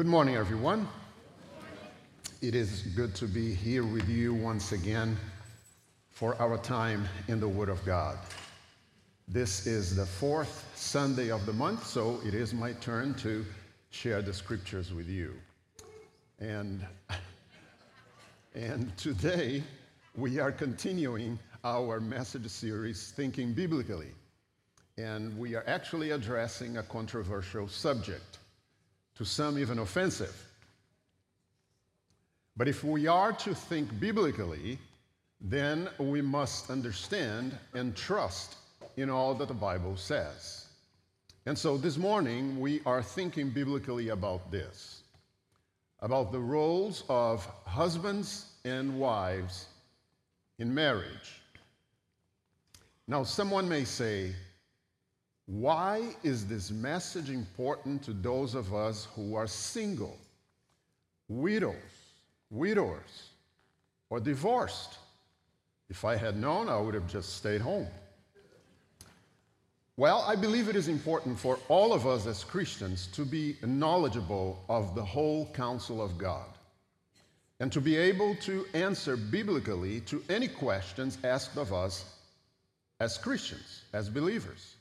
Good morning, everyone. It is good to be here with you once again for our time in the Word of God. This is the fourth Sunday of the month, so it is my turn to share the scriptures with you. And, and today we are continuing our message series, Thinking Biblically. And we are actually addressing a controversial subject to some even offensive. But if we are to think biblically, then we must understand and trust in all that the Bible says. And so this morning, we are thinking biblically about this about the roles of husbands and wives in marriage. Now, someone may say, why is this message important to those of us who are single, widows, widowers, or divorced? If I had known, I would have just stayed home. Well, I believe it is important for all of us as Christians to be knowledgeable of the whole counsel of God and to be able to answer biblically to any questions asked of us as Christians, as believers.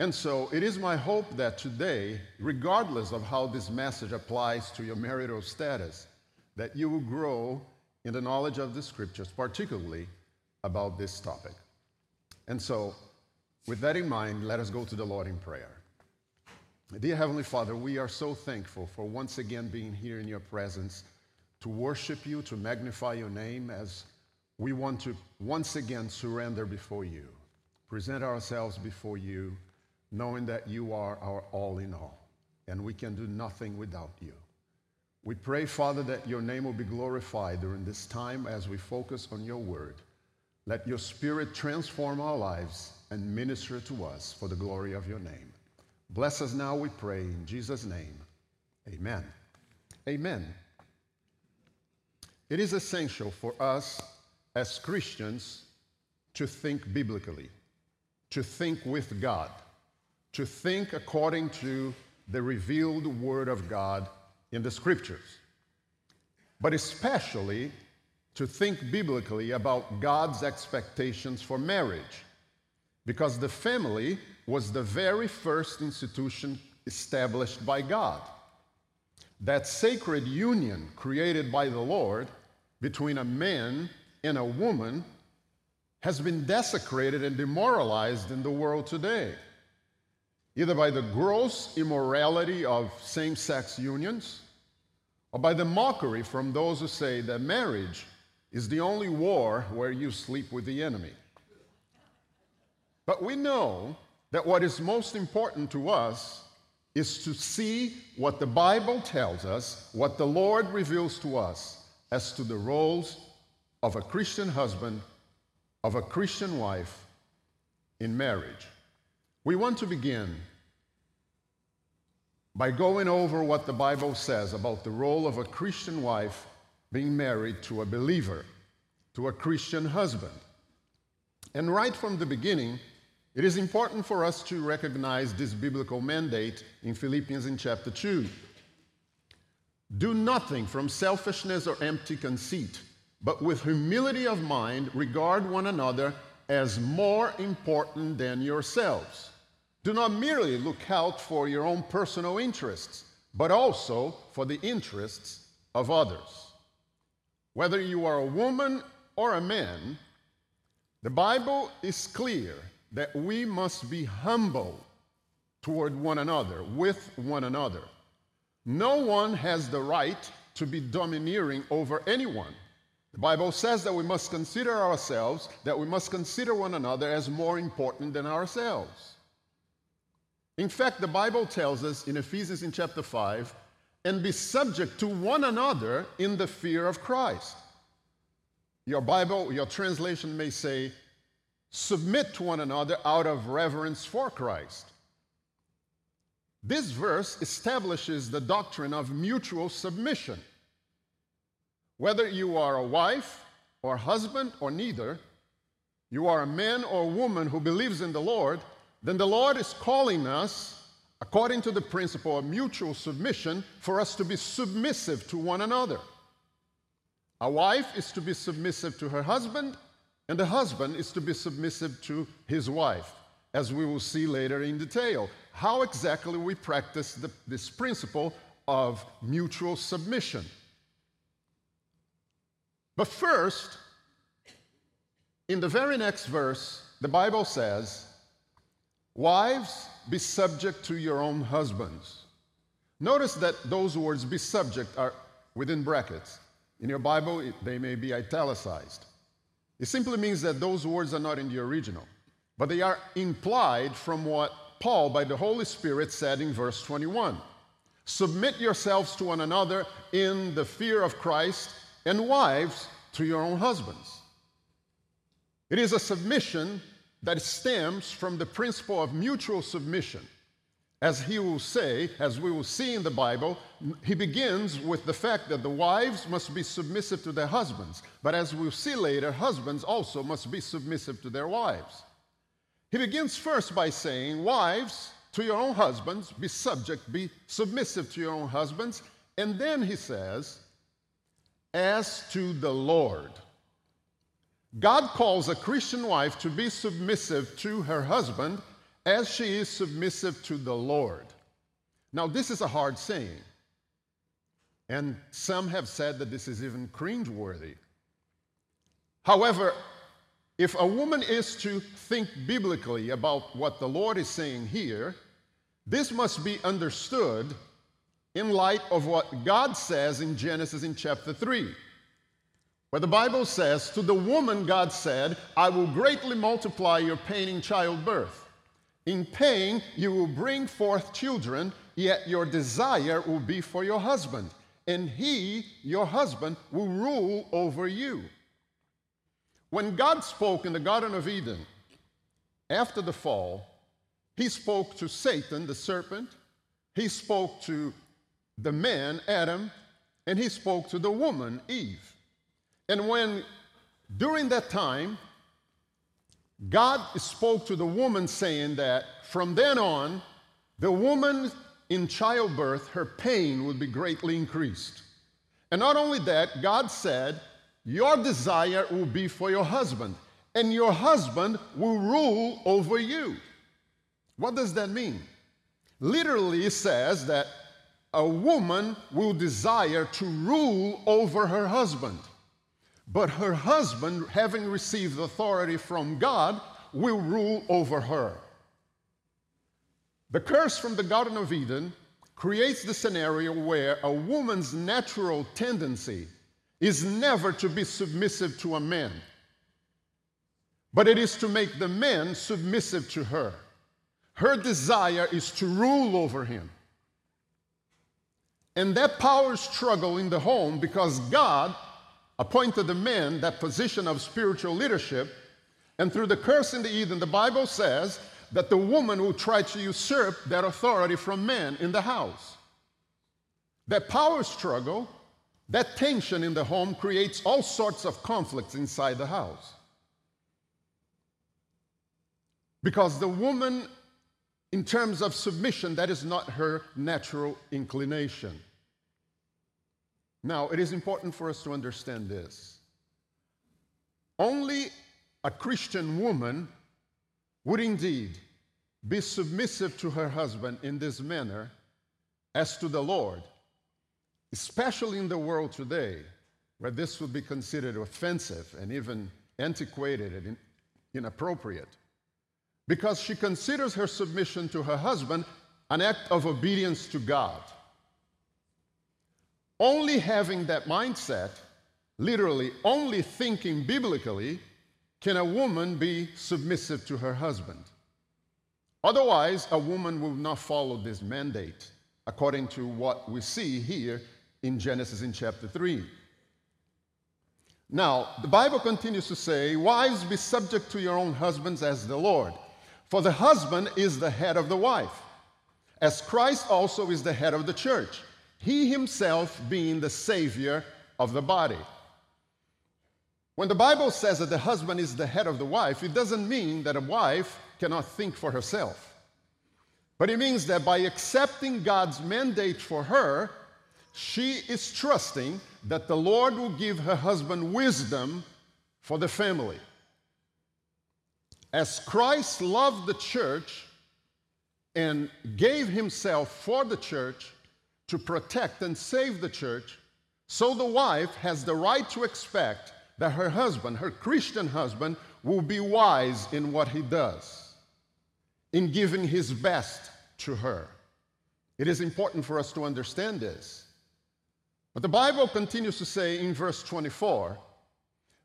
And so it is my hope that today, regardless of how this message applies to your marital status, that you will grow in the knowledge of the scriptures, particularly about this topic. And so, with that in mind, let us go to the Lord in prayer. Dear Heavenly Father, we are so thankful for once again being here in your presence to worship you, to magnify your name as we want to once again surrender before you, present ourselves before you knowing that you are our all in all, and we can do nothing without you. We pray, Father, that your name will be glorified during this time as we focus on your word. Let your spirit transform our lives and minister to us for the glory of your name. Bless us now, we pray, in Jesus' name. Amen. Amen. It is essential for us as Christians to think biblically, to think with God to think according to the revealed Word of God in the Scriptures, but especially to think biblically about God's expectations for marriage, because the family was the very first institution established by God. That sacred union created by the Lord between a man and a woman has been desecrated and demoralized in the world today either by the gross immorality of same sex unions or by the mockery from those who say that marriage is the only war where you sleep with the enemy. But we know that what is most important to us is to see what the Bible tells us, what the Lord reveals to us as to the roles of a Christian husband, of a Christian wife in marriage. We want to begin by going over what the Bible says about the role of a Christian wife being married to a believer, to a Christian husband. And right from the beginning, it is important for us to recognize this biblical mandate in Philippians in chapter 2. Do nothing from selfishness or empty conceit, but with humility of mind regard one another as more important than yourselves. Do not merely look out for your own personal interests, but also for the interests of others. Whether you are a woman or a man, the Bible is clear that we must be humble toward one another, with one another. No one has the right to be domineering over anyone. The Bible says that we must consider ourselves, that we must consider one another as more important than ourselves. In fact, the Bible tells us in Ephesians in chapter 5 and be subject to one another in the fear of Christ. Your Bible, your translation may say, submit to one another out of reverence for Christ. This verse establishes the doctrine of mutual submission. Whether you are a wife or husband or neither, you are a man or woman who believes in the Lord, then the Lord is calling us according to the principle of mutual submission, for us to be submissive to one another. A wife is to be submissive to her husband, and the husband is to be submissive to his wife, as we will see later in detail. How exactly we practice the, this principle of mutual submission. But first, in the very next verse, the Bible says, Wives, be subject to your own husbands. Notice that those words, be subject, are within brackets. In your Bible, they may be italicized. It simply means that those words are not in the original, but they are implied from what Paul, by the Holy Spirit, said in verse 21. Submit yourselves to one another in the fear of Christ, and wives to your own husbands. It is a submission that stems from the principle of mutual submission. As he will say, as we will see in the Bible, he begins with the fact that the wives must be submissive to their husbands. But as we'll see later, husbands also must be submissive to their wives. He begins first by saying, Wives, to your own husbands, be subject, be submissive to your own husbands. And then he says, As to the Lord. God calls a Christian wife to be submissive to her husband as she is submissive to the Lord. Now, this is a hard saying. And some have said that this is even cringeworthy. However, if a woman is to think biblically about what the Lord is saying here, this must be understood in light of what God says in Genesis in chapter 3. Where the Bible says, To the woman, God said, I will greatly multiply your pain in childbirth. In pain, you will bring forth children, yet your desire will be for your husband, and he, your husband, will rule over you. When God spoke in the Garden of Eden after the fall, he spoke to Satan, the serpent, he spoke to the man, Adam, and he spoke to the woman, Eve. And when during that time, God spoke to the woman saying that from then on, the woman in childbirth, her pain would be greatly increased. And not only that, God said, Your desire will be for your husband, and your husband will rule over you. What does that mean? Literally, it says that a woman will desire to rule over her husband. But her husband, having received authority from God, will rule over her. The curse from the Garden of Eden creates the scenario where a woman's natural tendency is never to be submissive to a man, but it is to make the man submissive to her. Her desire is to rule over him. And that power struggle in the home because God appointed the men that position of spiritual leadership. And through the curse in the Eden, the Bible says that the woman will try to usurp that authority from men in the house. That power struggle, that tension in the home creates all sorts of conflicts inside the house. Because the woman, in terms of submission, that is not her natural inclination. Now, it is important for us to understand this. Only a Christian woman would indeed be submissive to her husband in this manner as to the Lord, especially in the world today, where this would be considered offensive and even antiquated and inappropriate, because she considers her submission to her husband an act of obedience to God. Only having that mindset, literally only thinking biblically, can a woman be submissive to her husband. Otherwise, a woman will not follow this mandate, according to what we see here in Genesis in chapter 3. Now, the Bible continues to say, Wives, be subject to your own husbands as the Lord. For the husband is the head of the wife, as Christ also is the head of the church he himself being the savior of the body. When the Bible says that the husband is the head of the wife, it doesn't mean that a wife cannot think for herself. But it means that by accepting God's mandate for her, she is trusting that the Lord will give her husband wisdom for the family. As Christ loved the church and gave himself for the church to protect and save the church, so the wife has the right to expect that her husband, her Christian husband, will be wise in what he does, in giving his best to her. It is important for us to understand this. But the Bible continues to say in verse 24,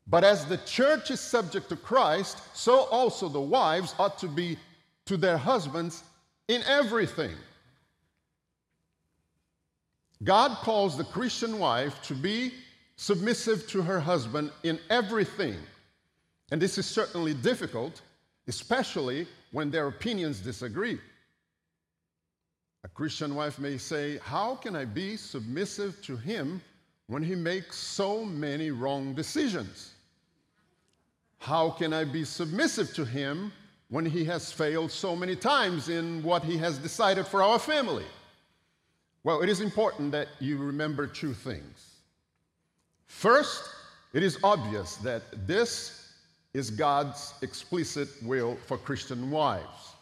but as the church is subject to Christ, so also the wives ought to be to their husbands in everything. God calls the Christian wife to be submissive to her husband in everything. And this is certainly difficult, especially when their opinions disagree. A Christian wife may say, How can I be submissive to him when he makes so many wrong decisions? How can I be submissive to him when he has failed so many times in what he has decided for our family? Well, it is important that you remember two things. First, it is obvious that this is God's explicit will for Christian wives.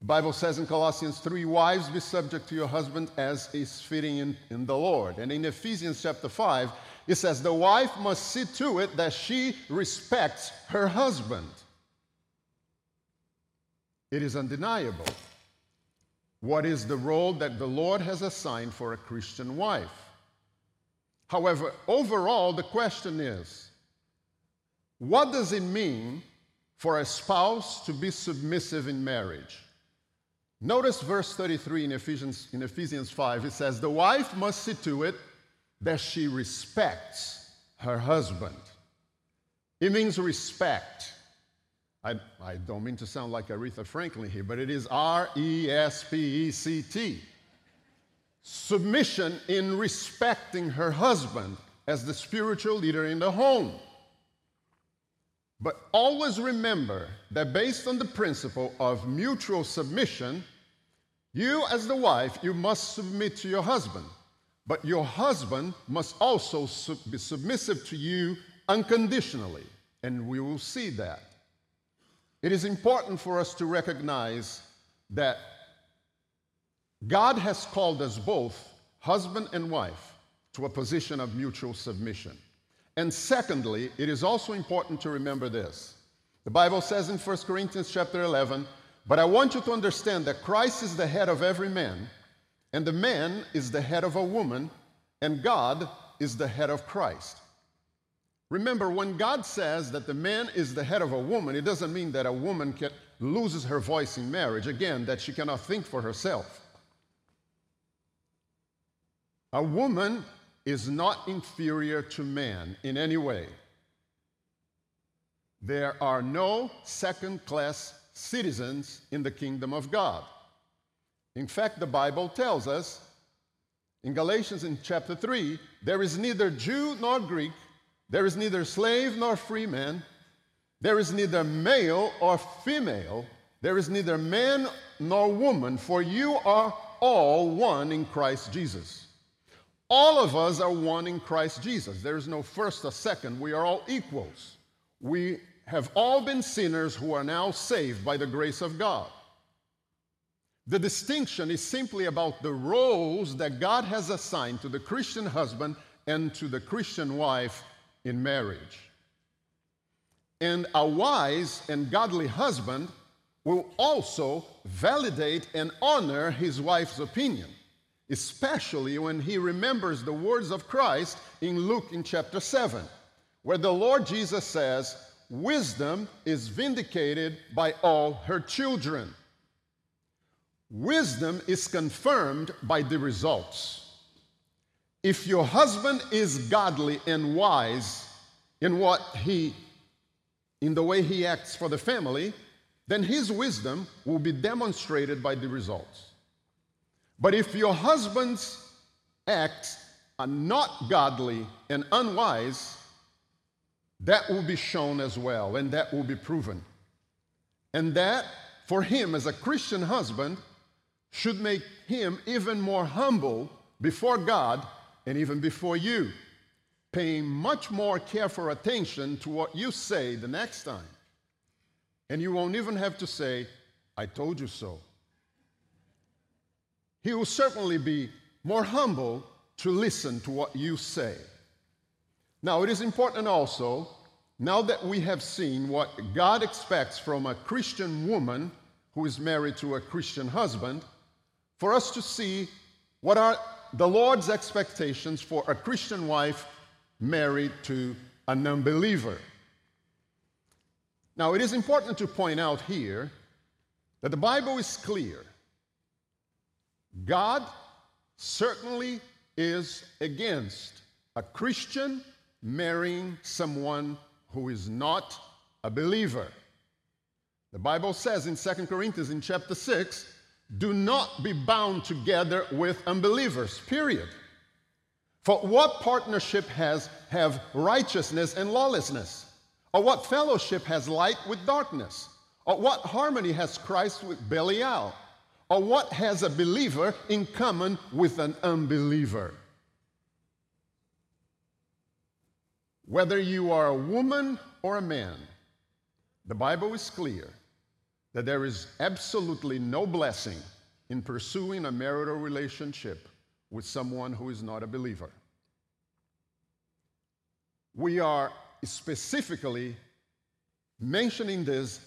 The Bible says in Colossians 3 Wives, be subject to your husband as is fitting in, in the Lord. And in Ephesians chapter 5, it says, The wife must see to it that she respects her husband. It is undeniable. What is the role that the Lord has assigned for a Christian wife? However, overall, the question is what does it mean for a spouse to be submissive in marriage? Notice verse 33 in Ephesians, in Ephesians 5. It says, The wife must see to it that she respects her husband. It means respect. I, I don't mean to sound like Aretha Franklin here, but it is R E S P E C T. Submission in respecting her husband as the spiritual leader in the home. But always remember that based on the principle of mutual submission, you as the wife, you must submit to your husband. But your husband must also be submissive to you unconditionally, and we will see that. It is important for us to recognize that God has called us both, husband and wife, to a position of mutual submission. And secondly, it is also important to remember this. The Bible says in 1 Corinthians chapter 11, but I want you to understand that Christ is the head of every man, and the man is the head of a woman, and God is the head of Christ. Remember, when God says that the man is the head of a woman, it doesn't mean that a woman can, loses her voice in marriage. Again, that she cannot think for herself. A woman is not inferior to man in any way. There are no second class citizens in the kingdom of God. In fact, the Bible tells us in Galatians in chapter 3 there is neither Jew nor Greek, there is neither slave nor free man, there is neither male or female, there is neither man nor woman, for you are all one in Christ Jesus. All of us are one in Christ Jesus. There is no first or second. We are all equals. We have all been sinners who are now saved by the grace of God. The distinction is simply about the roles that God has assigned to the Christian husband and to the Christian wife in marriage. And a wise and godly husband will also validate and honor his wife's opinion, especially when he remembers the words of Christ in Luke in chapter 7, where the Lord Jesus says, Wisdom is vindicated by all her children. Wisdom is confirmed by the results. If your husband is godly and wise in what he in the way he acts for the family, then his wisdom will be demonstrated by the results. But if your husband's acts are not godly and unwise, that will be shown as well, and that will be proven. And that for him as a Christian husband should make him even more humble before God and even before you, paying much more careful attention to what you say the next time. And you won't even have to say, I told you so. He will certainly be more humble to listen to what you say. Now, it is important also, now that we have seen what God expects from a Christian woman who is married to a Christian husband, for us to see what are the Lord's expectations for a Christian wife married to an unbeliever. Now, it is important to point out here that the Bible is clear. God certainly is against a Christian marrying someone who is not a believer. The Bible says in 2 Corinthians in chapter 6, do not be bound together with unbelievers, period. For what partnership has have righteousness and lawlessness? Or what fellowship has light with darkness? Or what harmony has Christ with Belial? Or what has a believer in common with an unbeliever? Whether you are a woman or a man, the Bible is clear that there is absolutely no blessing in pursuing a marital relationship with someone who is not a believer. We are specifically mentioning this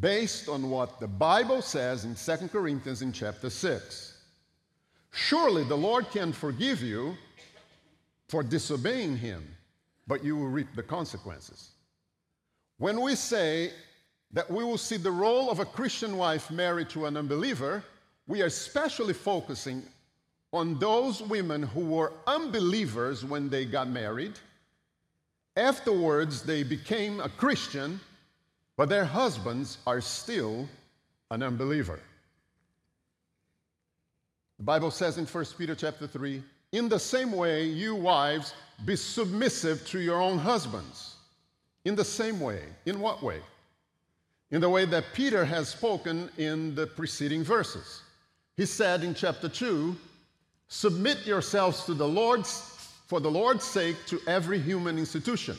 based on what the Bible says in 2 Corinthians in chapter 6. Surely the Lord can forgive you for disobeying him but you will reap the consequences. When we say that we will see the role of a Christian wife married to an unbeliever, we are especially focusing on those women who were unbelievers when they got married. Afterwards, they became a Christian, but their husbands are still an unbeliever. The Bible says in 1 Peter chapter 3, in the same way, you wives be submissive to your own husbands. In the same way. In what way? In the way that Peter has spoken in the preceding verses. He said in chapter 2 Submit yourselves to the Lord's, for the Lord's sake, to every human institution.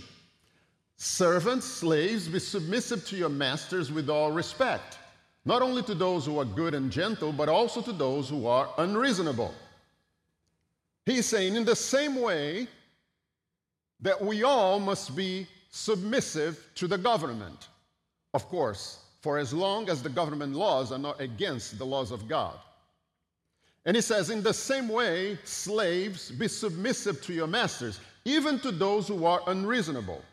Servants, slaves, be submissive to your masters with all respect, not only to those who are good and gentle, but also to those who are unreasonable. He's saying, in the same way, that we all must be submissive to the government. Of course, for as long as the government laws are not against the laws of God. And he says, in the same way, slaves, be submissive to your masters, even to those who are unreasonable.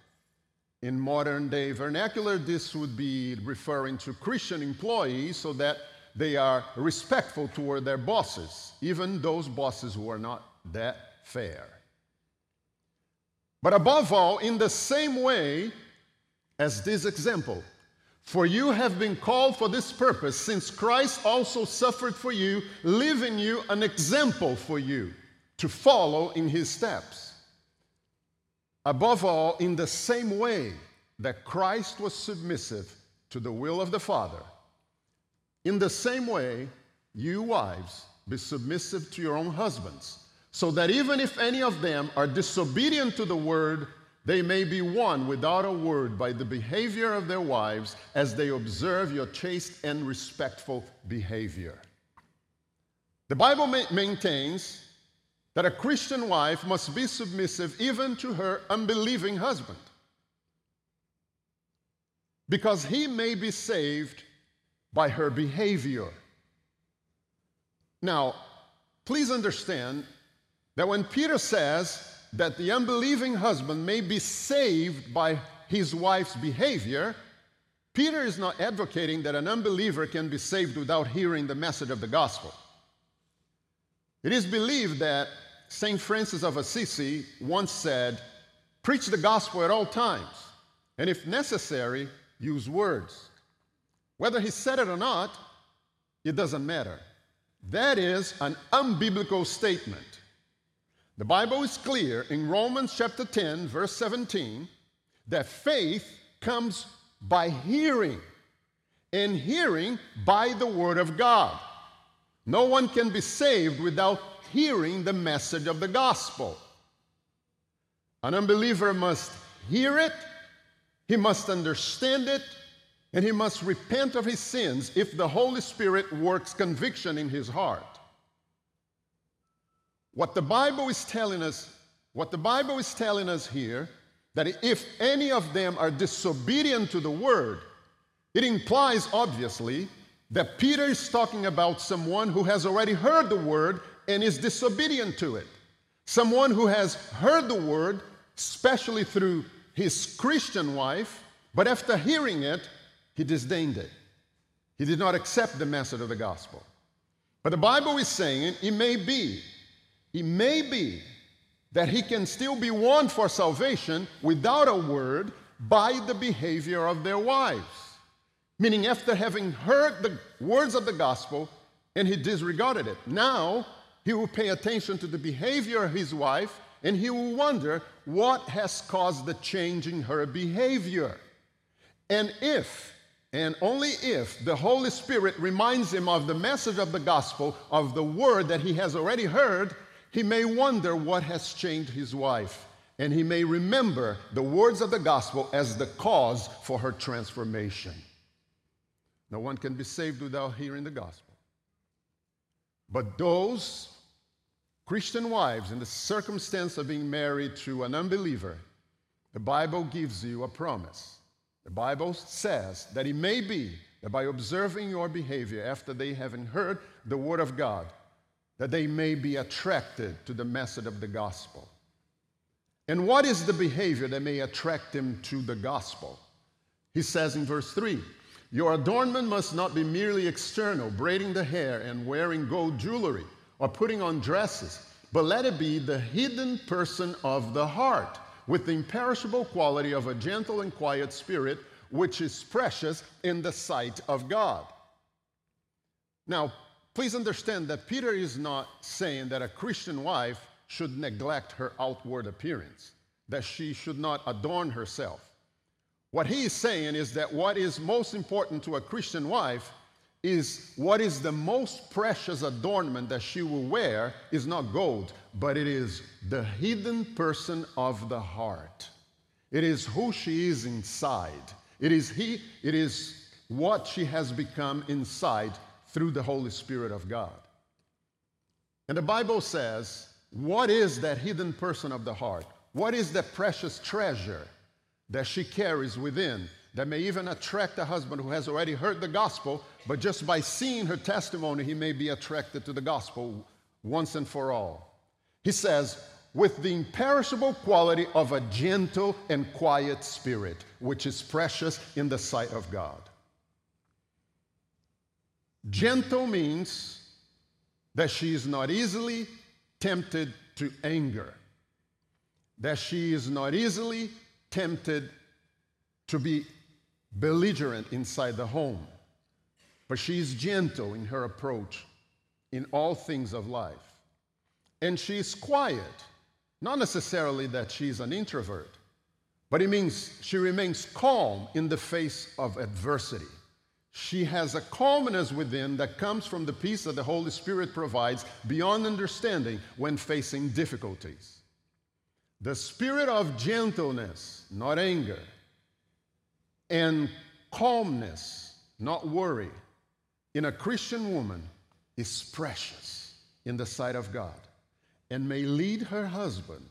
In modern day vernacular, this would be referring to Christian employees so that they are respectful toward their bosses, even those bosses who are not that fair. But above all, in the same way as this example, for you have been called for this purpose, since Christ also suffered for you, leaving you an example for you to follow in his steps. Above all, in the same way that Christ was submissive to the will of the Father, in the same way, you wives, be submissive to your own husbands so that even if any of them are disobedient to the word, they may be won without a word by the behavior of their wives as they observe your chaste and respectful behavior. The Bible ma- maintains that a Christian wife must be submissive even to her unbelieving husband because he may be saved by her behavior. Now, please understand that when Peter says that the unbelieving husband may be saved by his wife's behavior, Peter is not advocating that an unbeliever can be saved without hearing the message of the gospel. It is believed that St. Francis of Assisi once said, Preach the gospel at all times, and if necessary, use words. Whether he said it or not, it doesn't matter. That is an unbiblical statement. The Bible is clear in Romans chapter 10, verse 17, that faith comes by hearing, and hearing by the word of God. No one can be saved without hearing the message of the gospel. An unbeliever must hear it, he must understand it, and he must repent of his sins if the Holy Spirit works conviction in his heart. What the Bible is telling us, what the Bible is telling us here, that if any of them are disobedient to the word, it implies obviously that Peter is talking about someone who has already heard the word and is disobedient to it. Someone who has heard the word, especially through his Christian wife, but after hearing it, he disdained it. He did not accept the message of the gospel. But the Bible is saying it may be, it may be that he can still be won for salvation without a word by the behavior of their wives. Meaning, after having heard the words of the gospel and he disregarded it, now he will pay attention to the behavior of his wife and he will wonder what has caused the change in her behavior. And if, and only if, the Holy Spirit reminds him of the message of the gospel, of the word that he has already heard, he may wonder what has changed his wife. And he may remember the words of the gospel as the cause for her transformation. No one can be saved without hearing the gospel. But those Christian wives, in the circumstance of being married to an unbeliever, the Bible gives you a promise. The Bible says that it may be that by observing your behavior after they haven't heard the word of God, that they may be attracted to the message of the gospel. And what is the behavior that may attract them to the gospel? He says in verse 3 your adornment must not be merely external, braiding the hair and wearing gold jewelry or putting on dresses, but let it be the hidden person of the heart, with the imperishable quality of a gentle and quiet spirit, which is precious in the sight of God. Now, please understand that Peter is not saying that a Christian wife should neglect her outward appearance, that she should not adorn herself. What he is saying is that what is most important to a Christian wife is what is the most precious adornment that she will wear is not gold, but it is the hidden person of the heart. It is who she is inside. It is he, it is what she has become inside through the Holy Spirit of God. And the Bible says, what is that hidden person of the heart? What is the precious treasure? that she carries within that may even attract a husband who has already heard the gospel, but just by seeing her testimony, he may be attracted to the gospel once and for all. He says, with the imperishable quality of a gentle and quiet spirit, which is precious in the sight of God. Gentle means that she is not easily tempted to anger, that she is not easily tempted to be belligerent inside the home, but she is gentle in her approach in all things of life. And she's quiet, not necessarily that she's an introvert, but it means she remains calm in the face of adversity. She has a calmness within that comes from the peace that the Holy Spirit provides beyond understanding when facing difficulties. The spirit of gentleness, not anger, and calmness, not worry, in a Christian woman is precious in the sight of God and may lead her husband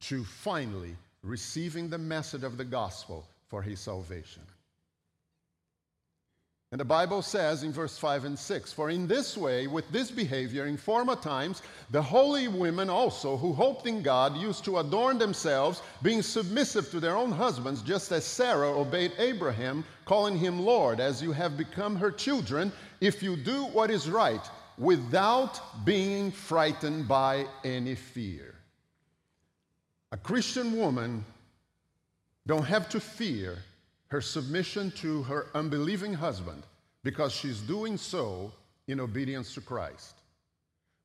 to finally receiving the message of the gospel for his salvation. And the Bible says in verse 5 and 6 For in this way, with this behavior, in former times, the holy women also, who hoped in God, used to adorn themselves, being submissive to their own husbands, just as Sarah obeyed Abraham, calling him Lord, as you have become her children, if you do what is right, without being frightened by any fear. A Christian woman don't have to fear her submission to her unbelieving husband because she's doing so in obedience to Christ.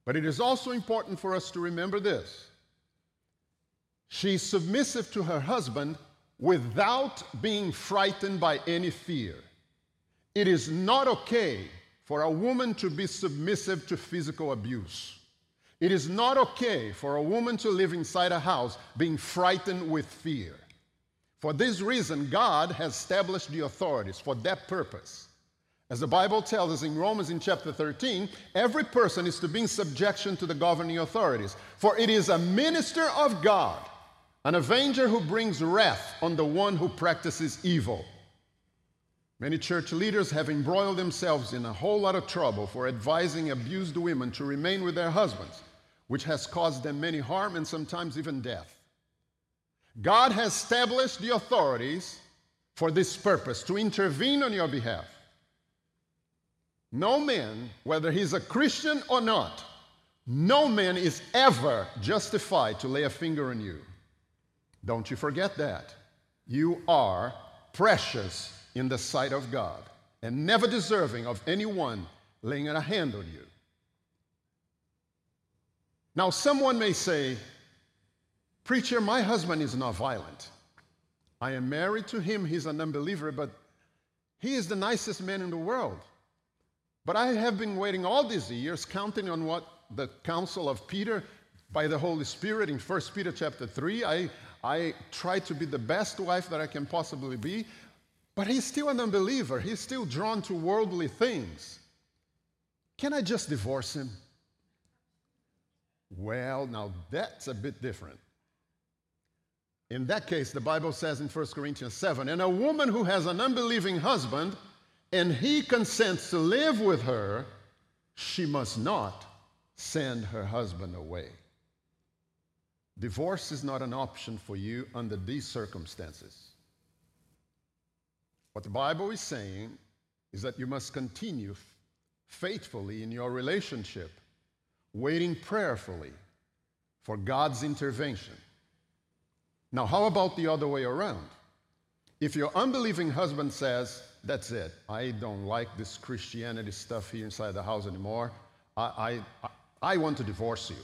But it is also important for us to remember this she's submissive to her husband without being frightened by any fear. it is not okay for a woman to be submissive to physical abuse. It is not okay for a woman to live inside a house being frightened with fear. For this reason, God has established the authorities for that purpose. As the Bible tells us in Romans in chapter 13, every person is to be in subjection to the governing authorities. For it is a minister of God, an avenger who brings wrath on the one who practices evil. Many church leaders have embroiled themselves in a whole lot of trouble for advising abused women to remain with their husbands, which has caused them many harm and sometimes even death. God has established the authorities for this purpose to intervene on your behalf. No man, whether he's a Christian or not, no man is ever justified to lay a finger on you. Don't you forget that. You are precious in the sight of God and never deserving of anyone laying a hand on you. Now, someone may say, Preacher, my husband is not violent. I am married to him, he's an unbeliever, but he is the nicest man in the world. But I have been waiting all these years, counting on what the counsel of Peter by the Holy Spirit in 1 Peter chapter 3. I, I try to be the best wife that I can possibly be, but he's still an unbeliever. He's still drawn to worldly things. Can I just divorce him? Well, now that's a bit different. In that case, the Bible says in 1 Corinthians 7 and a woman who has an unbelieving husband and he consents to live with her, she must not send her husband away. Divorce is not an option for you under these circumstances. What the Bible is saying is that you must continue faithfully in your relationship, waiting prayerfully for God's intervention. Now, how about the other way around? If your unbelieving husband says, That's it, I don't like this Christianity stuff here inside the house anymore, I, I, I want to divorce you.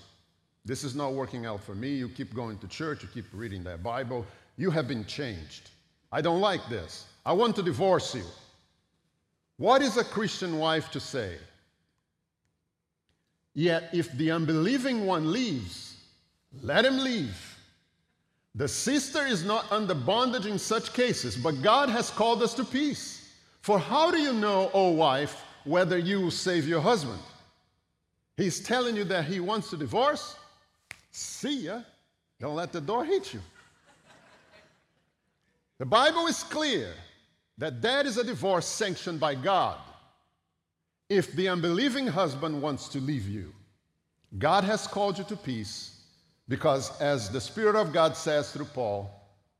This is not working out for me. You keep going to church, you keep reading that Bible, you have been changed. I don't like this. I want to divorce you. What is a Christian wife to say? Yet, if the unbelieving one leaves, let him leave. The sister is not under bondage in such cases, but God has called us to peace. For how do you know, O wife, whether you will save your husband? He's telling you that he wants to divorce? See ya. Don't let the door hit you. The Bible is clear that that is a divorce sanctioned by God. If the unbelieving husband wants to leave you, God has called you to peace because, as the Spirit of God says through Paul,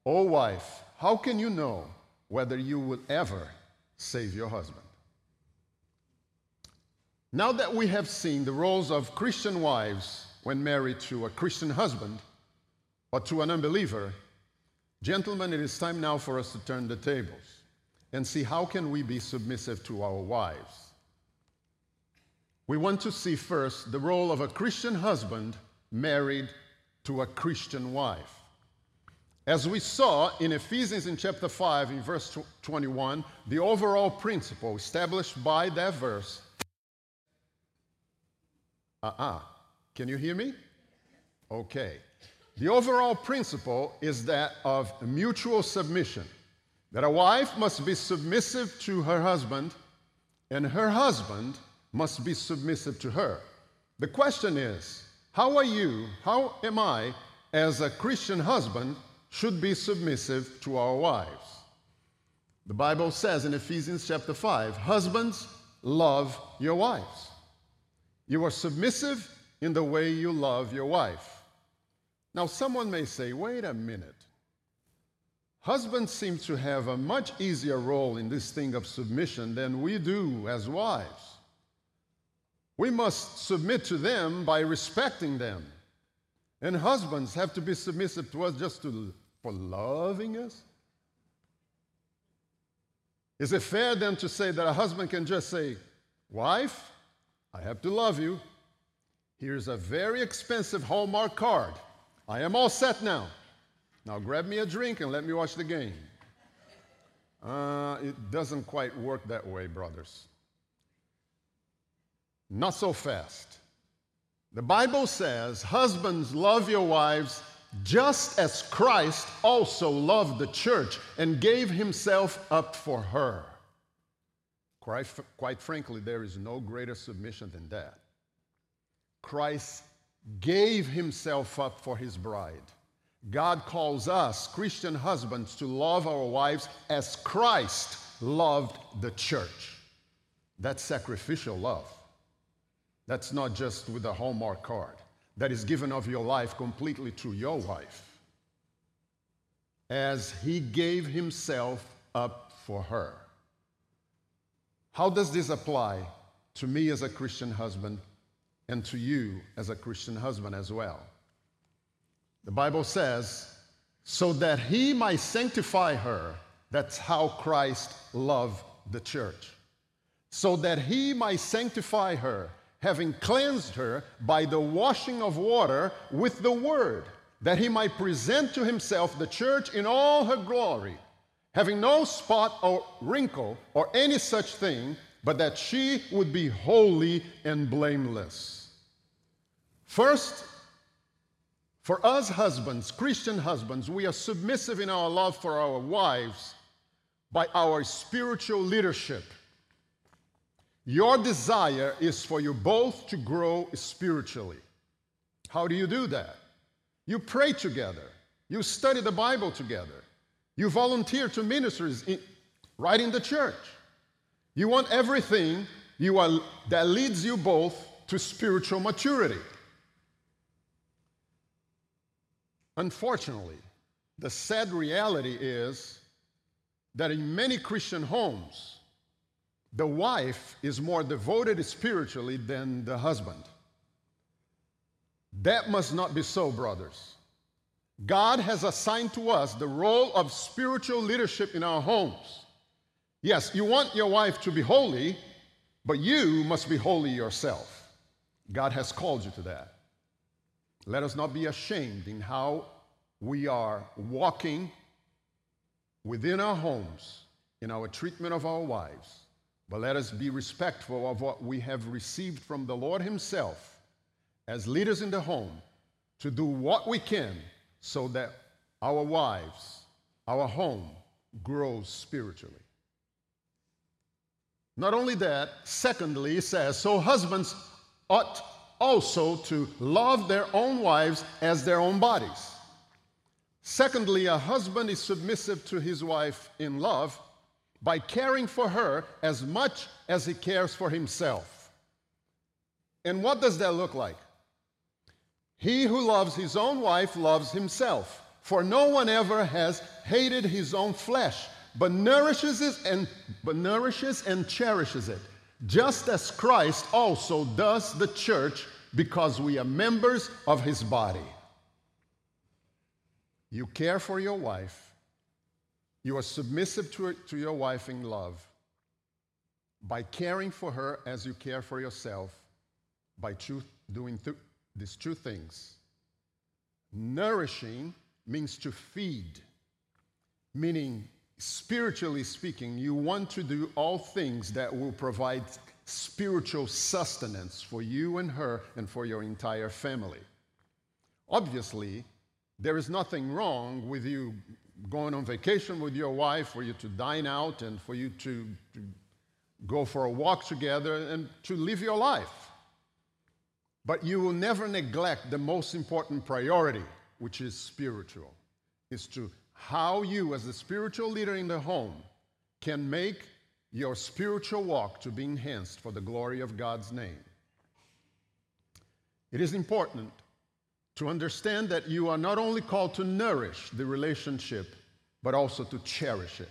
O wife, how can you know whether you will ever save your husband? Now that we have seen the roles of Christian wives when married to a Christian husband or to an unbeliever, gentlemen, it is time now for us to turn the tables and see how can we be submissive to our wives. We want to see first the role of a Christian husband married to a Christian wife. As we saw in Ephesians in chapter 5, in verse 21, the overall principle established by that verse. Uh uh-uh. uh Can you hear me? Okay. The overall principle is that of mutual submission, that a wife must be submissive to her husband, and her husband must be submissive to her. The question is, how are you, how am I, as a Christian husband, should be submissive to our wives? The Bible says in Ephesians chapter 5 Husbands, love your wives. You are submissive in the way you love your wife. Now, someone may say, wait a minute. Husbands seem to have a much easier role in this thing of submission than we do as wives. We must submit to them by respecting them. And husbands have to be submissive to us just to, for loving us. Is it fair then to say that a husband can just say, Wife, I have to love you. Here's a very expensive Hallmark card. I am all set now. Now grab me a drink and let me watch the game. Uh, it doesn't quite work that way, brothers. Not so fast. The Bible says, Husbands, love your wives just as Christ also loved the church and gave himself up for her. Quite, quite frankly, there is no greater submission than that. Christ gave himself up for his bride. God calls us, Christian husbands, to love our wives as Christ loved the church. That's sacrificial love. That's not just with a Hallmark card. That is given of your life completely to your wife. As he gave himself up for her. How does this apply to me as a Christian husband and to you as a Christian husband as well? The Bible says, so that he might sanctify her. That's how Christ loved the church. So that he might sanctify her, having cleansed her by the washing of water with the word, that he might present to himself the church in all her glory, having no spot or wrinkle or any such thing, but that she would be holy and blameless. First, for us husbands, Christian husbands, we are submissive in our love for our wives by our spiritual leadership. Your desire is for you both to grow spiritually. How do you do that? You pray together, you study the Bible together, you volunteer to ministers in, right in the church. You want everything you are, that leads you both to spiritual maturity. Unfortunately, the sad reality is that in many Christian homes, the wife is more devoted spiritually than the husband. That must not be so, brothers. God has assigned to us the role of spiritual leadership in our homes. Yes, you want your wife to be holy, but you must be holy yourself. God has called you to that. Let us not be ashamed in how we are walking within our homes in our treatment of our wives, but let us be respectful of what we have received from the Lord Himself as leaders in the home to do what we can so that our wives, our home grows spiritually. Not only that, secondly, it says, so husbands ought also to love their own wives as their own bodies. Secondly, a husband is submissive to his wife in love by caring for her as much as he cares for himself. And what does that look like? He who loves his own wife loves himself, for no one ever has hated his own flesh, but nourishes it and but nourishes and cherishes it just as Christ also does the church because we are members of his body. You care for your wife, you are submissive to, to your wife in love by caring for her as you care for yourself, by doing th- these two things. Nourishing means to feed, meaning spiritually speaking, you want to do all things that will provide spiritual sustenance for you and her and for your entire family. Obviously, there is nothing wrong with you going on vacation with your wife, for you to dine out, and for you to, to go for a walk together and to live your life. But you will never neglect the most important priority, which is spiritual, is to how you, as the spiritual leader in the home, can make your spiritual walk to be enhanced for the glory of God's name. It is important to understand that you are not only called to nourish the relationship, but also to cherish it.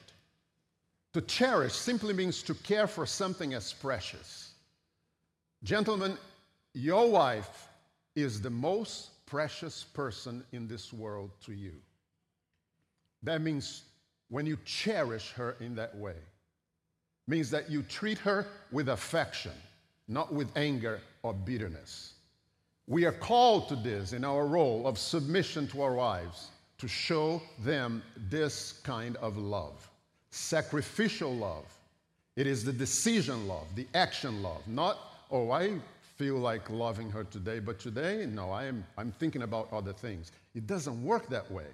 To cherish simply means to care for something as precious. Gentlemen, your wife is the most precious person in this world to you. That means when you cherish her in that way, means that you treat her with affection, not with anger or bitterness. We are called to this in our role of submission to our wives to show them this kind of love. sacrificial love. It is the decision love, the action love, not, oh, I feel like loving her today, but today, no, I am, I'm thinking about other things. It doesn't work that way.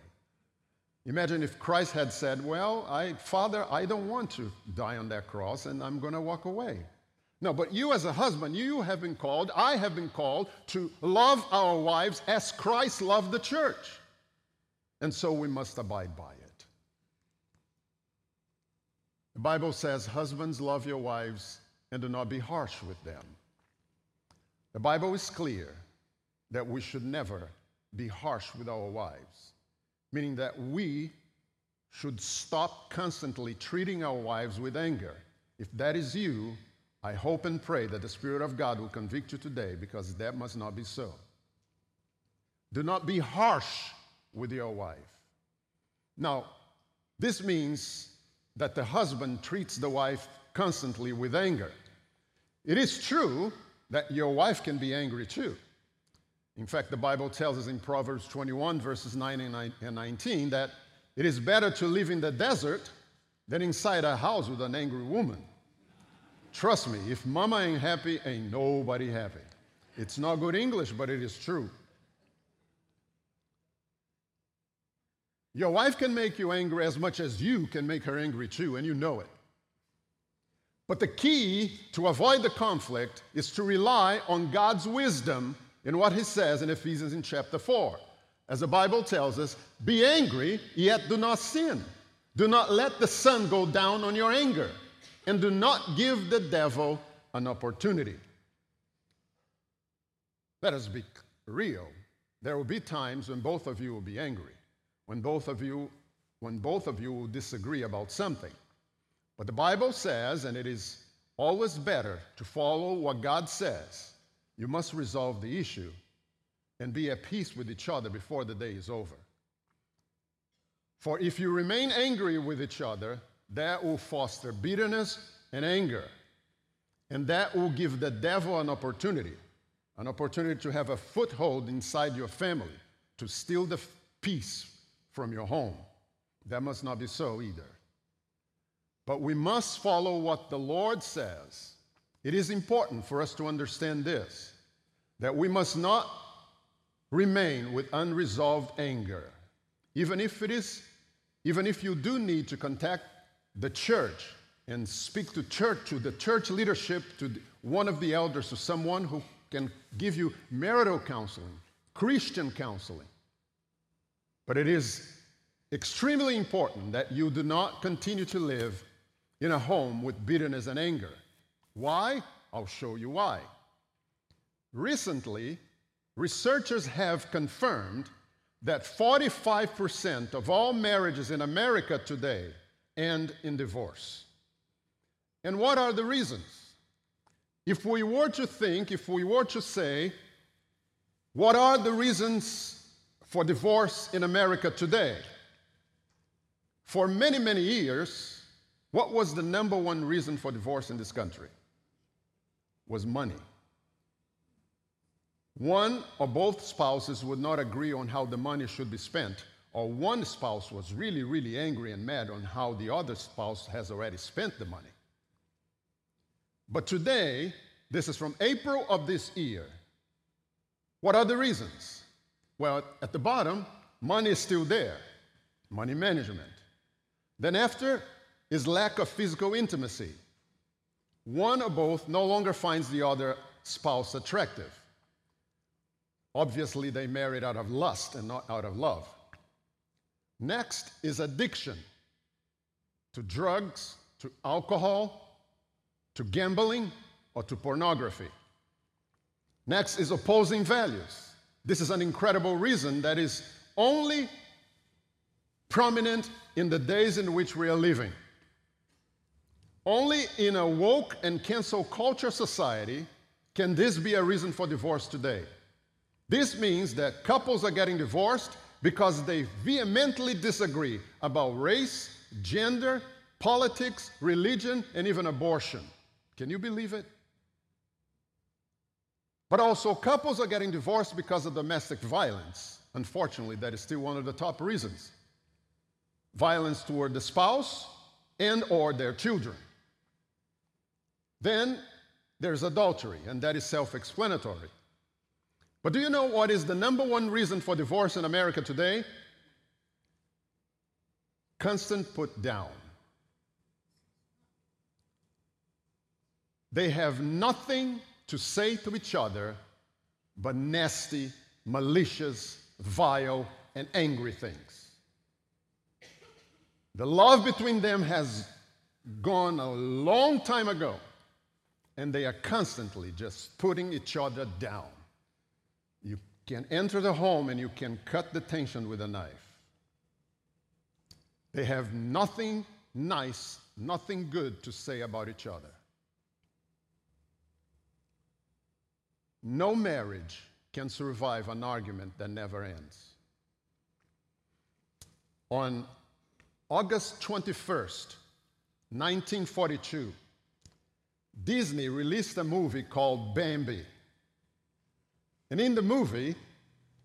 Imagine if Christ had said, Well, I, Father, I don't want to die on that cross and I'm going to walk away. No, but you as a husband, you have been called, I have been called to love our wives as Christ loved the church. And so we must abide by it. The Bible says, Husbands, love your wives and do not be harsh with them. The Bible is clear that we should never be harsh with our wives, meaning that we should stop constantly treating our wives with anger. If that is you, I hope and pray that the Spirit of God will convict you today because that must not be so. Do not be harsh with your wife. Now, this means that the husband treats the wife constantly with anger. It is true that your wife can be angry too. In fact, the Bible tells us in Proverbs 21, verses 9 and 19, that it is better to live in the desert than inside a house with an angry woman. Trust me, if mama ain't happy, ain't nobody happy. It's not good English, but it is true. Your wife can make you angry as much as you can make her angry too, and you know it. But the key to avoid the conflict is to rely on God's wisdom in what he says in Ephesians in chapter 4. As the Bible tells us, be angry, yet do not sin. Do not let the sun go down on your anger, and do not give the devil an opportunity. Let us be real. There will be times when both of you will be angry, when both of you, when both of you will disagree about something. But the Bible says, and it is always better to follow what God says, you must resolve the issue and be at peace with each other before the day is over. For if you remain angry with each other, that will foster bitterness and anger. And that will give the devil an opportunity, an opportunity to have a foothold inside your family, to steal the peace from your home. That must not be so either. But we must follow what the Lord says. It is important for us to understand this that we must not remain with unresolved anger. Even if it is, even if you do need to contact the church and speak to church, to the church leadership, to one of the elders, to someone who can give you marital counseling, Christian counseling. But it is extremely important that you do not continue to live in a home with bitterness and anger. Why? I'll show you why. Recently, researchers have confirmed that 45% of all marriages in America today end in divorce. And what are the reasons? If we were to think, if we were to say, what are the reasons for divorce in America today? For many, many years, what was the number one reason for divorce in this country? Was money. One or both spouses would not agree on how the money should be spent, or one spouse was really, really angry and mad on how the other spouse has already spent the money. But today, this is from April of this year. What are the reasons? Well, at the bottom, money is still there, money management. Then, after is lack of physical intimacy. One or both no longer finds the other spouse attractive. Obviously, they married out of lust and not out of love. Next is addiction to drugs, to alcohol, to gambling, or to pornography. Next is opposing values. This is an incredible reason that is only prominent in the days in which we are living. Only in a woke and cancel culture society can this be a reason for divorce today. This means that couples are getting divorced because they vehemently disagree about race, gender, politics, religion, and even abortion. Can you believe it? But also, couples are getting divorced because of domestic violence. Unfortunately, that is still one of the top reasons. Violence toward the spouse and or their children. Then there's adultery, and that is self-explanatory. But do you know what is the number one reason for divorce in America today? Constant put down. They have nothing to say to each other but nasty, malicious, vile, and angry things. The love between them has gone a long time ago, and they are constantly just putting each other down. Can enter the home and you can cut the tension with a knife. They have nothing nice, nothing good to say about each other. No marriage can survive an argument that never ends. On August 21st, 1942, Disney released a movie called Bambi. And in the movie,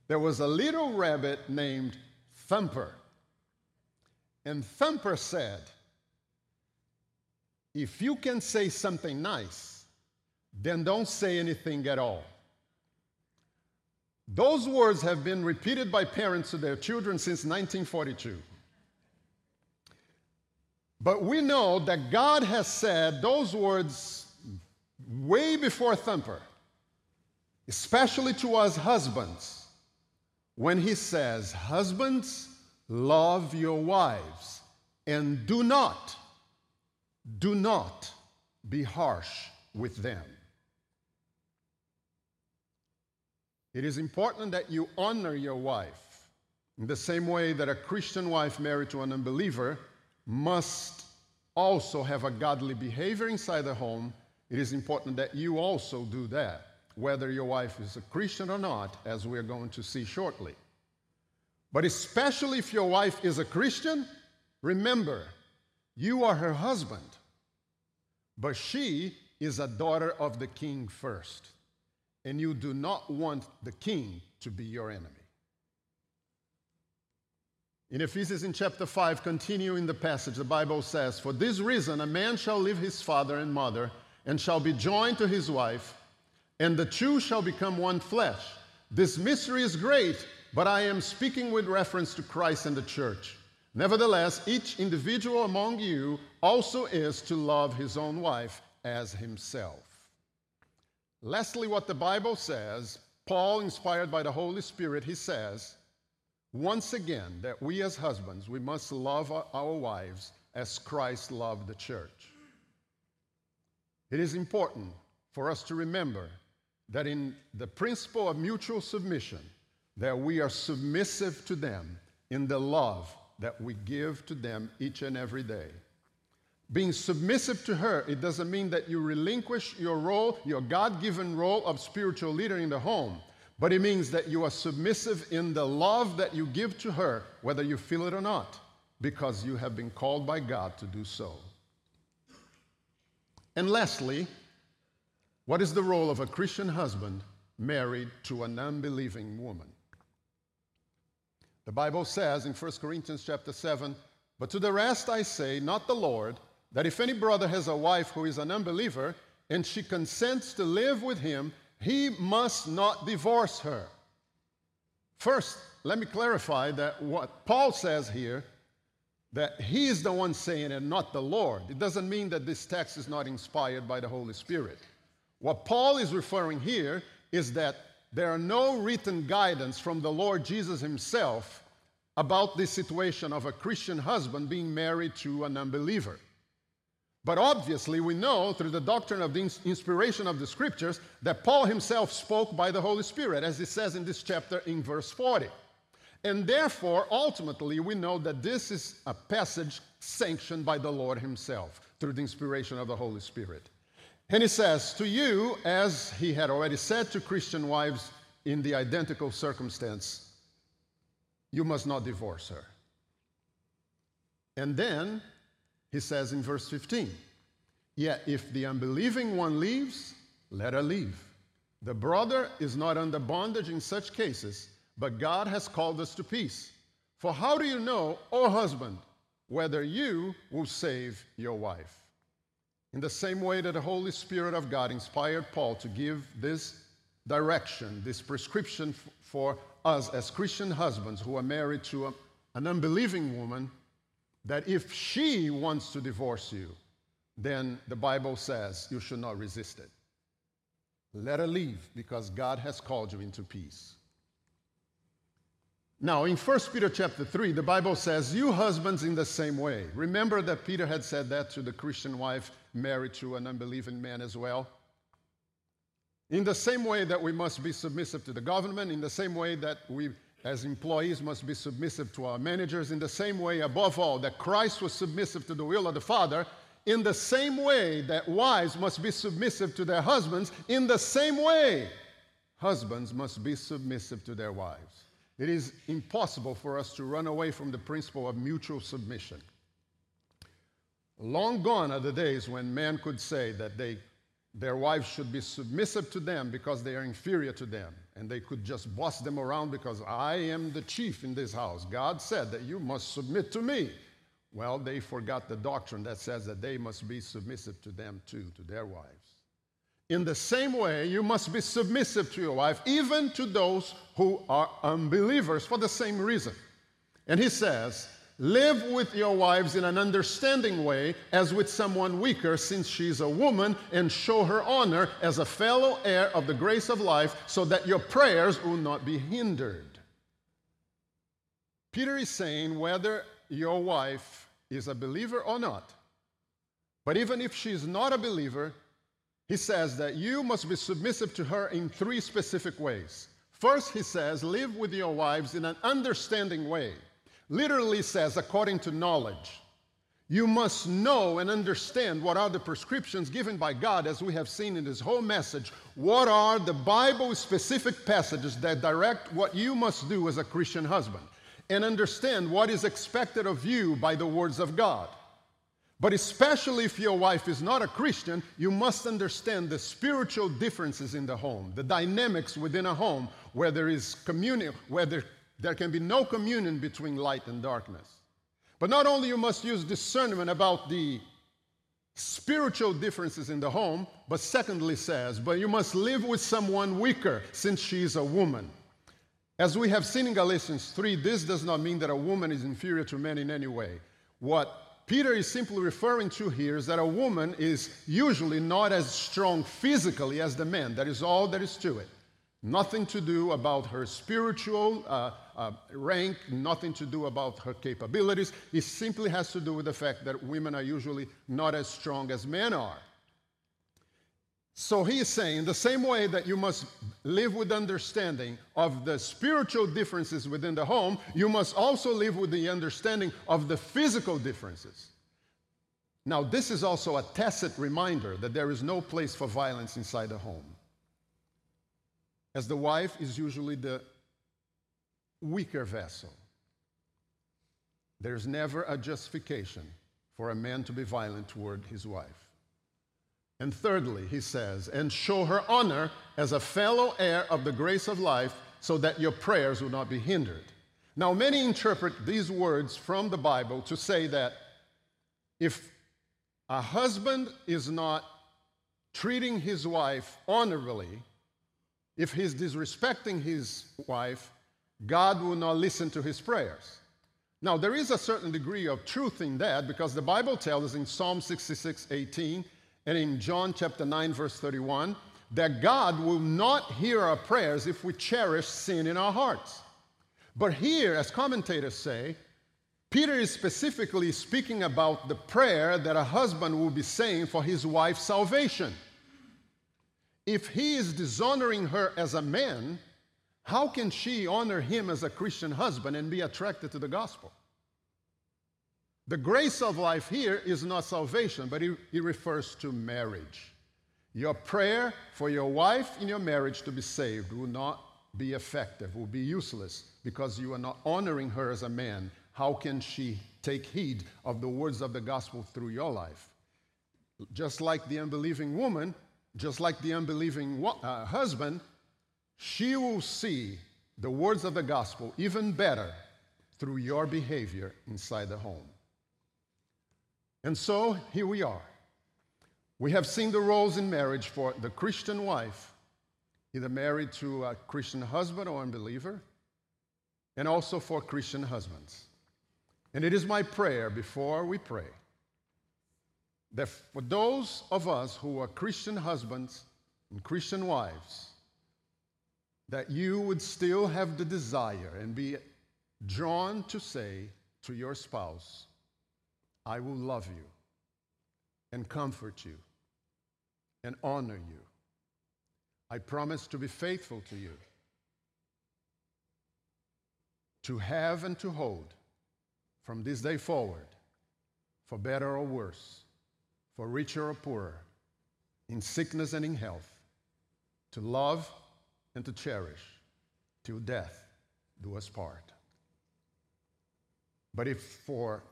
there was a little rabbit named Thumper. And Thumper said, If you can say something nice, then don't say anything at all. Those words have been repeated by parents to their children since 1942. But we know that God has said those words way before Thumper, especially to us husbands, when He says, Husbands, love your wives and do not, do not be harsh with them. It is important that you honor your wife in the same way that a Christian wife married to an unbeliever must also have a godly behavior inside the home. It is important that you also do that, whether your wife is a Christian or not, as we're going to see shortly. But especially if your wife is a Christian, remember, you are her husband, but she is a daughter of the king first and you do not want the king to be your enemy. In Ephesians in chapter 5, continuing the passage, the Bible says, For this reason a man shall leave his father and mother and shall be joined to his wife, and the two shall become one flesh. This mystery is great, but I am speaking with reference to Christ and the church. Nevertheless, each individual among you also is to love his own wife as himself. Lastly, what the Bible says, Paul, inspired by the Holy Spirit, he says, once again, that we as husbands, we must love our wives as Christ loved the church. It is important for us to remember that in the principle of mutual submission, that we are submissive to them in the love that we give to them each and every day being submissive to her, it doesn't mean that you relinquish your role, your God given role of spiritual leader in the home, but it means that you are submissive in the love that you give to her, whether you feel it or not, because you have been called by God to do so. And lastly, what is the role of a Christian husband married to an unbelieving woman? The Bible says in 1 Corinthians chapter 7, but to the rest I say, not the Lord, that if any brother has a wife who is an unbeliever and she consents to live with him, he must not divorce her. First, let me clarify that what Paul says here, that he is the one saying it, not the Lord. It doesn't mean that this text is not inspired by the Holy Spirit. What Paul is referring here is that there are no written guidance from the Lord Jesus himself about this situation of a Christian husband being married to an unbeliever. But obviously, we know through the doctrine of the inspiration of the scriptures that Paul himself spoke by the Holy Spirit, as it says in this chapter in verse 40. And therefore, ultimately, we know that this is a passage sanctioned by the Lord himself through the inspiration of the Holy Spirit. And he says, To you, as he had already said to Christian wives in the identical circumstance, you must not divorce her. And then he says in verse 15, Yet if the unbelieving one leaves, let her leave. The brother is not under bondage in such cases, but God has called us to peace. For how do you know, O husband, whether you will save your wife. In the same way that the Holy Spirit of God inspired Paul to give this direction, this prescription for us as Christian husbands who are married to a, an unbelieving woman, that if she wants to divorce you, then the Bible says you should not resist it. Let her leave because God has called you into peace. Now, in 1 Peter chapter 3, the Bible says, You husbands in the same way. Remember that Peter had said that to the Christian wife married to an unbelieving man as well? In the same way that we must be submissive to the government, in the same way that we as employees must be submissive to our managers, in the same way, above all, that Christ was submissive to the will of the Father, in the same way that wives must be submissive to their husbands, in the same way, husbands must be submissive to their wives. It is impossible for us to run away from the principle of mutual submission. Long gone are the days when men could say that they, their wives should be submissive to them because they are inferior to them, and they could just boss them around because I am the chief in this house. God said that you must submit to me. Well, they forgot the doctrine that says that they must be submissive to them too, to their wives. In the same way, you must be submissive to your wife, even to those who are unbelievers, for the same reason. And he says, Live with your wives in an understanding way, as with someone weaker, since she's a woman, and show her honor as a fellow heir of the grace of life, so that your prayers will not be hindered. Peter is saying whether your wife is a believer or not, but even if she's not a believer, he says that you must be submissive to her in three specific ways. First, he says, live with your wives in an understanding way. Literally says, according to knowledge. You must know and understand what are the prescriptions given by God, as we have seen in this whole message. What are the Bible specific passages that direct what you must do as a Christian husband? And understand what is expected of you by the words of God. But especially if your wife is not a Christian, you must understand the spiritual differences in the home, the dynamics within a home where there is communion, where there, there can be no communion between light and darkness. But not only you must use discernment about the spiritual differences in the home, but secondly says, but you must live with someone weaker since she is a woman. As we have seen in Galatians 3, this does not mean that a woman is inferior to men in any way. What Peter is simply referring to here is that a woman is usually not as strong physically as the man. That is all there is to it. Nothing to do about her spiritual uh, uh, rank, nothing to do about her capabilities. It simply has to do with the fact that women are usually not as strong as men are. So he is saying, the same way that you must live with understanding of the spiritual differences within the home, you must also live with the understanding of the physical differences. Now, this is also a tacit reminder that there is no place for violence inside the home. As the wife is usually the weaker vessel, there's never a justification for a man to be violent toward his wife. And thirdly, he says, and show her honor as a fellow heir of the grace of life so that your prayers will not be hindered. Now, many interpret these words from the Bible to say that if a husband is not treating his wife honorably, if he's disrespecting his wife, God will not listen to his prayers. Now, there is a certain degree of truth in that because the Bible tells us in Psalm 66 18, and in John chapter 9, verse 31, that God will not hear our prayers if we cherish sin in our hearts. But here, as commentators say, Peter is specifically speaking about the prayer that a husband will be saying for his wife's salvation. If he is dishonoring her as a man, how can she honor him as a Christian husband and be attracted to the gospel? The grace of life here is not salvation, but it, it refers to marriage. Your prayer for your wife in your marriage to be saved will not be effective, will be useless because you are not honoring her as a man. How can she take heed of the words of the gospel through your life? Just like the unbelieving woman, just like the unbelieving uh, husband, she will see the words of the gospel even better through your behavior inside the home. And so here we are. We have seen the roles in marriage for the Christian wife, either married to a Christian husband or unbeliever, and also for Christian husbands. And it is my prayer before we pray that for those of us who are Christian husbands and Christian wives, that you would still have the desire and be drawn to say to your spouse, I will love you and comfort you and honor you. I promise to be faithful to you, to have and to hold from this day forward, for better or worse, for richer or poorer, in sickness and in health, to love and to cherish till death do us part. But if for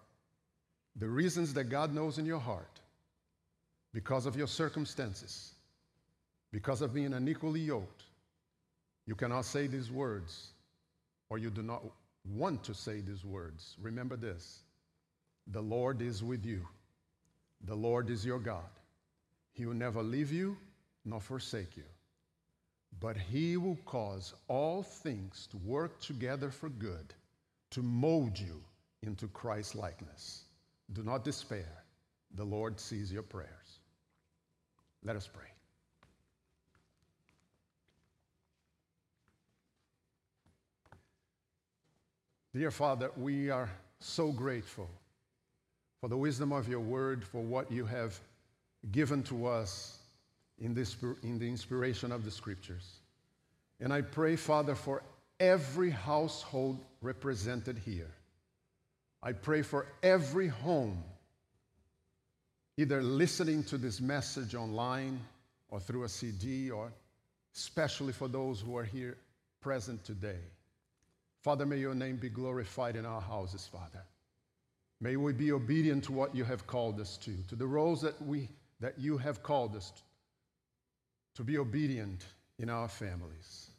the reasons that God knows in your heart, because of your circumstances, because of being unequally yoked, you cannot say these words, or you do not want to say these words, remember this the Lord is with you, the Lord is your God. He will never leave you nor forsake you, but He will cause all things to work together for good to mold you into Christ likeness. Do not despair. The Lord sees your prayers. Let us pray. Dear Father, we are so grateful for the wisdom of your word, for what you have given to us in, this, in the inspiration of the scriptures. And I pray, Father, for every household represented here. I pray for every home, either listening to this message online or through a CD, or especially for those who are here present today. Father, may your name be glorified in our houses, Father. May we be obedient to what you have called us to, to the roles that, we, that you have called us to, to be obedient in our families.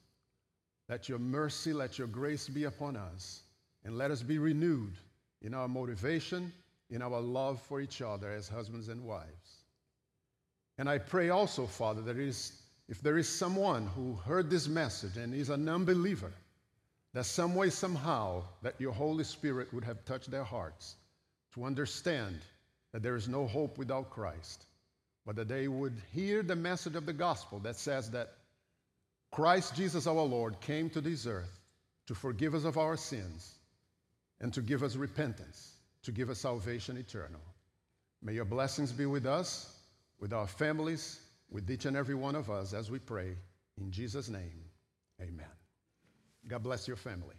Let your mercy, let your grace be upon us, and let us be renewed in our motivation, in our love for each other as husbands and wives. And I pray also, Father, that is, if there is someone who heard this message and is an unbeliever, that some way, somehow, that your Holy Spirit would have touched their hearts to understand that there is no hope without Christ, but that they would hear the message of the gospel that says that Christ Jesus our Lord came to this earth to forgive us of our sins and to give us repentance, to give us salvation eternal. May your blessings be with us, with our families, with each and every one of us as we pray. In Jesus' name, amen. God bless your family.